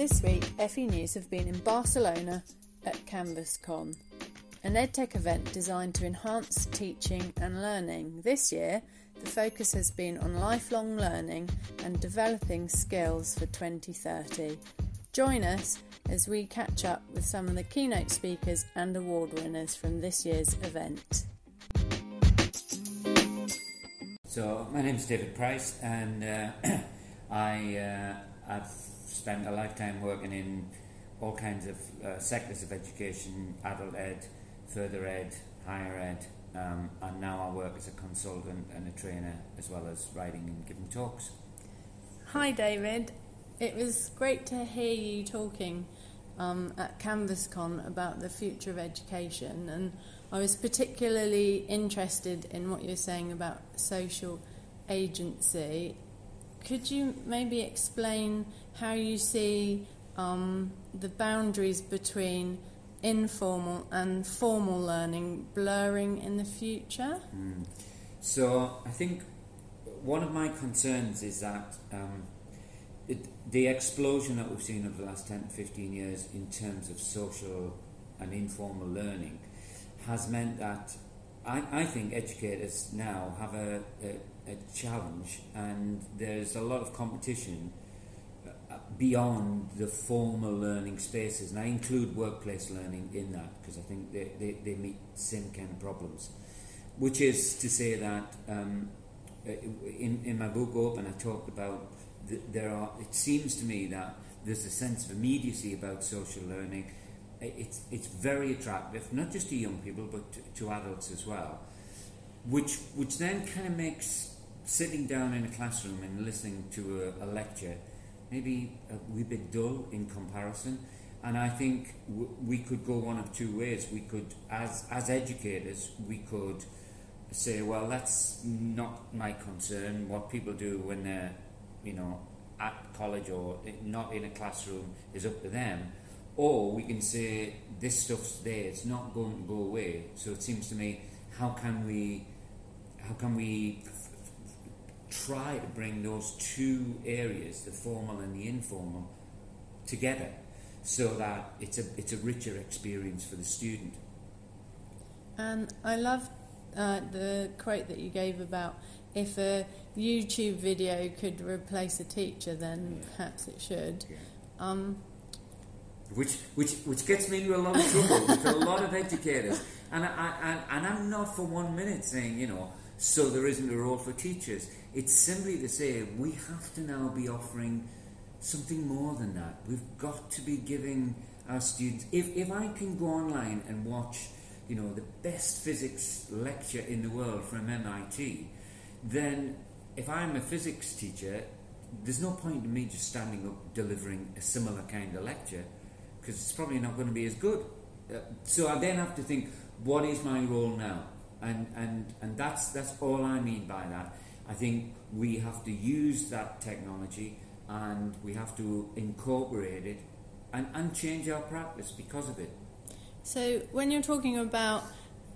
This week, FE News have been in Barcelona at CanvasCon, an EdTech event designed to enhance teaching and learning. This year, the focus has been on lifelong learning and developing skills for 2030. Join us as we catch up with some of the keynote speakers and award winners from this year's event. So, my name is David Price, and uh, I, uh, I've spent a lifetime working in all kinds of uh, sectors of education adult ed, further ed, higher ed, um, and now I work as a consultant and a trainer as well as writing and giving talks. Hi, David. It was great to hear you talking um, at CanvasCon about the future of education, and I was particularly interested in what you're saying about social agency. Could you maybe explain how you see um, the boundaries between informal and formal learning blurring in the future? Mm. So, I think one of my concerns is that um, it, the explosion that we've seen over the last 10 15 years in terms of social and informal learning has meant that I, I think educators now have a, a, a challenge and there's a lot of competition uh, beyond the formal learning spaces, and I include workplace learning in that because I think they, they, they meet same kind of problems. Which is to say that um, uh, in, in my book Open, I talked about the, there are. It seems to me that there's a sense of immediacy about social learning. It's it's very attractive, not just to young people but to, to adults as well, which which then kind of makes sitting down in a classroom and listening to a, a lecture maybe a wee bit dull in comparison. And I think w- we could go one of two ways. We could, as as educators, we could say, well, that's not my concern. What people do when they're, you know, at college or not in a classroom is up to them. Or we can say this stuff's there; it's not going to go away. So it seems to me, how can we, how can we try to bring those two areas, the formal and the informal, together so that it's a, it's a richer experience for the student. And I love uh, the quote that you gave about if a YouTube video could replace a teacher, then yeah. perhaps it should. Yeah. Um, which, which, which gets me into a lot of trouble with a lot of educators. And, I, I, and I'm not for one minute saying, you know, so there isn't a role for teachers. It's simply to say we have to now be offering something more than that. We've got to be giving our students. If, if I can go online and watch, you know, the best physics lecture in the world from MIT, then if I'm a physics teacher, there's no point in me just standing up delivering a similar kind of lecture because it's probably not going to be as good. Uh, so I then have to think, what is my role now? And, and, and that's, that's all I mean by that. I think we have to use that technology and we have to incorporate it and, and change our practice because of it. So, when you're talking about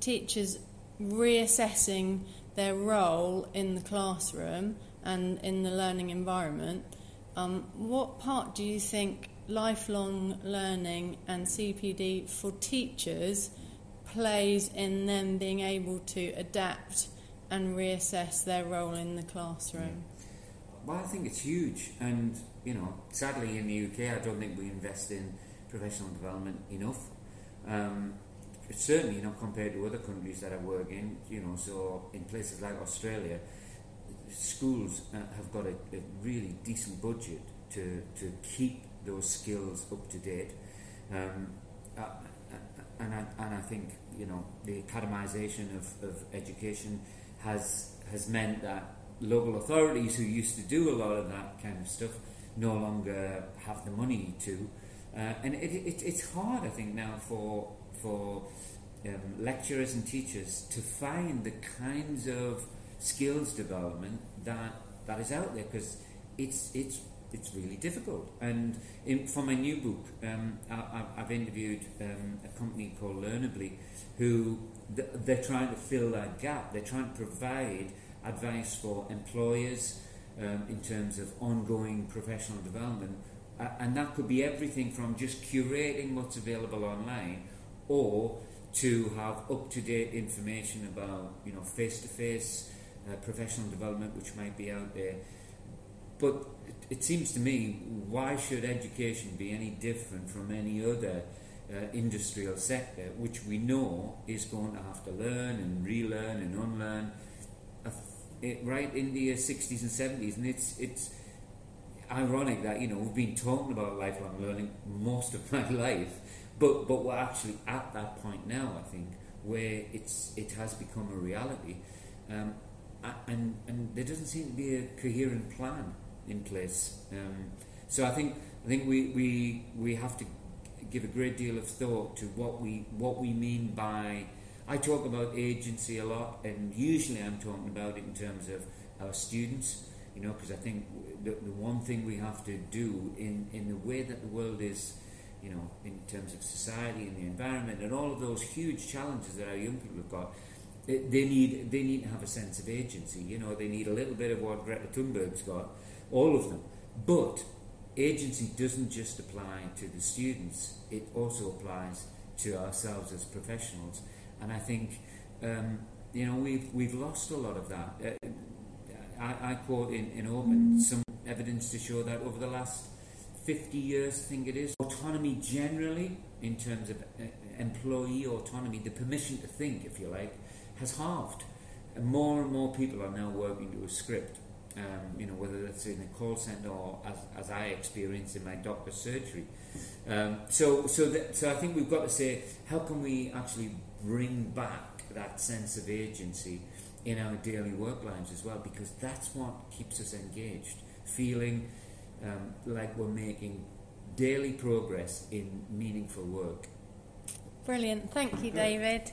teachers reassessing their role in the classroom and in the learning environment, um, what part do you think lifelong learning and CPD for teachers plays in them being able to adapt and reassess their role in the classroom? Well, I think it's huge, and you know, sadly in the UK, I don't think we invest in professional development enough. Um, certainly not compared to other countries that I work in. You know, so in places like Australia, schools uh, have got a, a, really decent budget to to keep those skills up to date. Um, uh, and I, and I think you know the academisation of, of education has has meant that local authorities who used to do a lot of that kind of stuff no longer have the money to, uh, and it, it, it's hard I think now for for um, lecturers and teachers to find the kinds of skills development that that is out there because it's it's it's really difficult. And in, for my new book, um, I, have interviewed um, a company called Learnerbly, who th- they're trying to fill that gap. They're trying to provide advice for employers um, in terms of ongoing professional development, Uh, and that could be everything from just curating what's available online or to have up-to-date information about, you know, face-to-face uh, professional development which might be out there. But it, seems to me, why should education be any different from any other uh, industrial sector, which we know is going to have to learn and relearn and unlearn it, right in the 60s and 70s, and it's it's ironic that you know we've been talking about lifelong learning most of my life, but but we're actually at that point now. I think where it's it has become a reality, um, and and there doesn't seem to be a coherent plan in place. Um, so I think I think we, we we have to give a great deal of thought to what we what we mean by I talk about agency a lot, and usually I'm talking about it in terms of our students, you know, because I think the, the one thing we have to do in, in the way that the world is, you know, in terms of society and the environment and all of those huge challenges that our young people have got, they, need they need to have a sense of agency. You know, they need a little bit of what Greta Thunberg's got, all of them. But agency doesn't just apply to the students; it also applies to ourselves as professionals. And I think, um, you know, we've, we've lost a lot of that. Uh, I, I, quote in, in Open some evidence to show that over the last 50 years, I think it is, autonomy generally, in terms of uh, employee autonomy, the permission to think, if you like, has halved. And more and more people are now working to a script. Um, you know, whether that's in a call center or as, as I experienced in my doctor's surgery. Um, so, so, that, so I think we've got to say, how can we actually bring back that sense of agency in our daily work lives as well, because that's what keeps us engaged, feeling um, like we're making daily progress in meaningful work. Brilliant. Thank you, David.